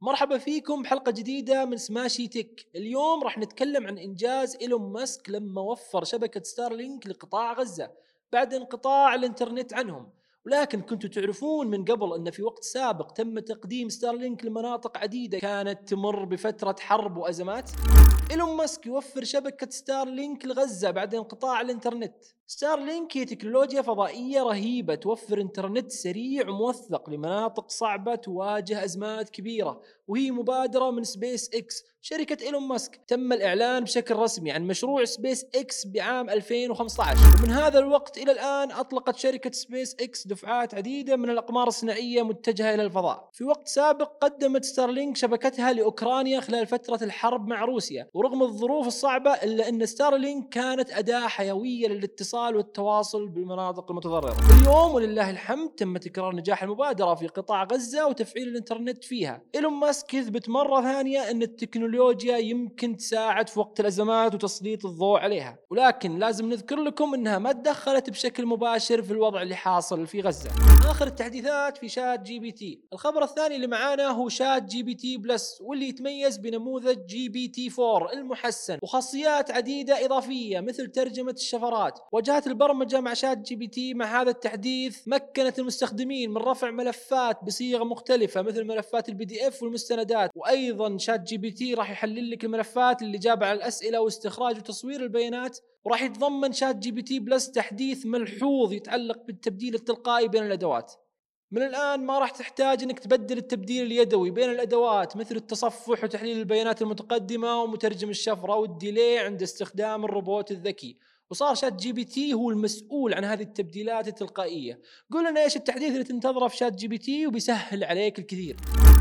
مرحبا فيكم بحلقة جديدة من Smashi Tech اليوم راح نتكلم عن إنجاز إيلون ماسك لما وفر شبكة ستارلينك لقطاع غزة بعد انقطاع الإنترنت عنهم. ولكن كنتوا تعرفون من قبل أن في وقت سابق تم تقديم ستارلينك لمناطق عديدة كانت تمر بفترة حرب وأزمات. إيلون ماسك يوفر شبكة ستارلينك لغزة بعد انقطاع الإنترنت. ستارلينك هي تكنولوجيا فضائية رهيبة توفر إنترنت سريع وموثق لمناطق صعبة تواجه أزمات كبيرة وهي مبادرة من سبيس إكس شركة إيلون ماسك. تم الإعلان بشكل رسمي عن مشروع سبيس إكس بعام 2015 ومن هذا الوقت إلى الآن أطلقت شركة سبيس إكس دفعات عديدة من الأقمار الصناعية متجهة إلى الفضاء. في وقت سابق قدمت ستارلينك شبكتها لأوكرانيا خلال فترة الحرب مع روسيا ورغم الظروف الصعبة إلا أن ستارلينك كانت أداة حيوية للإتصال والتواصل بالمناطق المتضررة. اليوم ولله الحمد تم تكرار نجاح المبادرة في قطاع غزة وتفعيل الإنترنت فيها. إيلون ماسك يثبت مرة ثانية أن التكنولوجيا يمكن تساعد في وقت الأزمات وتسليط الضوء عليها. ولكن لازم نذكر لكم أنها ما تدخلت بشكل مباشر في الوضع اللي حاصل في غزة. آخر التحديثات في ChatGPT. الخبر الثاني اللي معانا هو ChatGPT Plus واللي يتميز بنموذج GPT 4 المحسن. وخاصيات عديدة إضافية مثل ترجمة الشفرات. واجهات البرمجة مع ChatGPT مع هذا التحديث مكنت المستخدمين من رفع ملفات بصيغة مختلفة مثل ملفات ال PDF والمستندات. وأيضا ChatGPT راح يحلل لك الملفات للإجابة على الأسئلة واستخراج وتصوير البيانات. وراح يتضمن ChatGPT Plus تحديث ملحوظ يتعلق بالتبديل التلقائي بين الأدوات. من الآن ما راح تحتاج إنك تبدل التبديل اليدوي بين الأدوات مثل التصفح وتحليل البيانات المتقدمة ومترجم الشفرة وال DALL-E عند استخدام الروبوت الذكي. وصار ChatGPT هو المسؤول عن هذه التبديلات التلقائية. قول لنا إيش التحديث اللي تنتظره في ChatGPT وبيسهل عليك الكثير.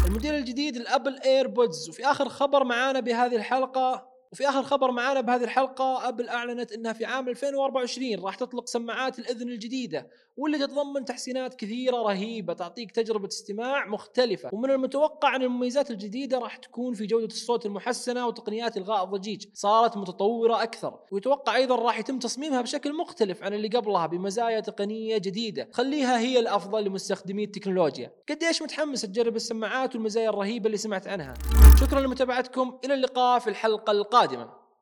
الموديل الجديد ال Apple AirPods وفي آخر خبر معانا بهذه الحلقة وفي آخر خبر معانا بهذه الحلقة أبل أعلنت إنها في عام 2024 راح تطلق سماعات الأذن الجديدة واللي تتضمن تحسينات كثيرة رهيبة تعطيك تجربة استماع مختلفة ومن المتوقع أن المميزات الجديدة راح تكون في جودة الصوت المحسنة وتقنيات إلغاء الضجيج صارت متطورة أكثر ويتوقع أيضا راح يتم تصميمها بشكل مختلف عن اللي قبلها بمزايا تقنية جديدة تخليها هي الأفضل لمستخدمي التكنولوجيا. قديش متحمس تجرب السماعات والمزايا الرهيبة اللي سمعت عنها؟ شكرا لمتابعتكم إلى اللقاء في الحلقة القادمة. قادما.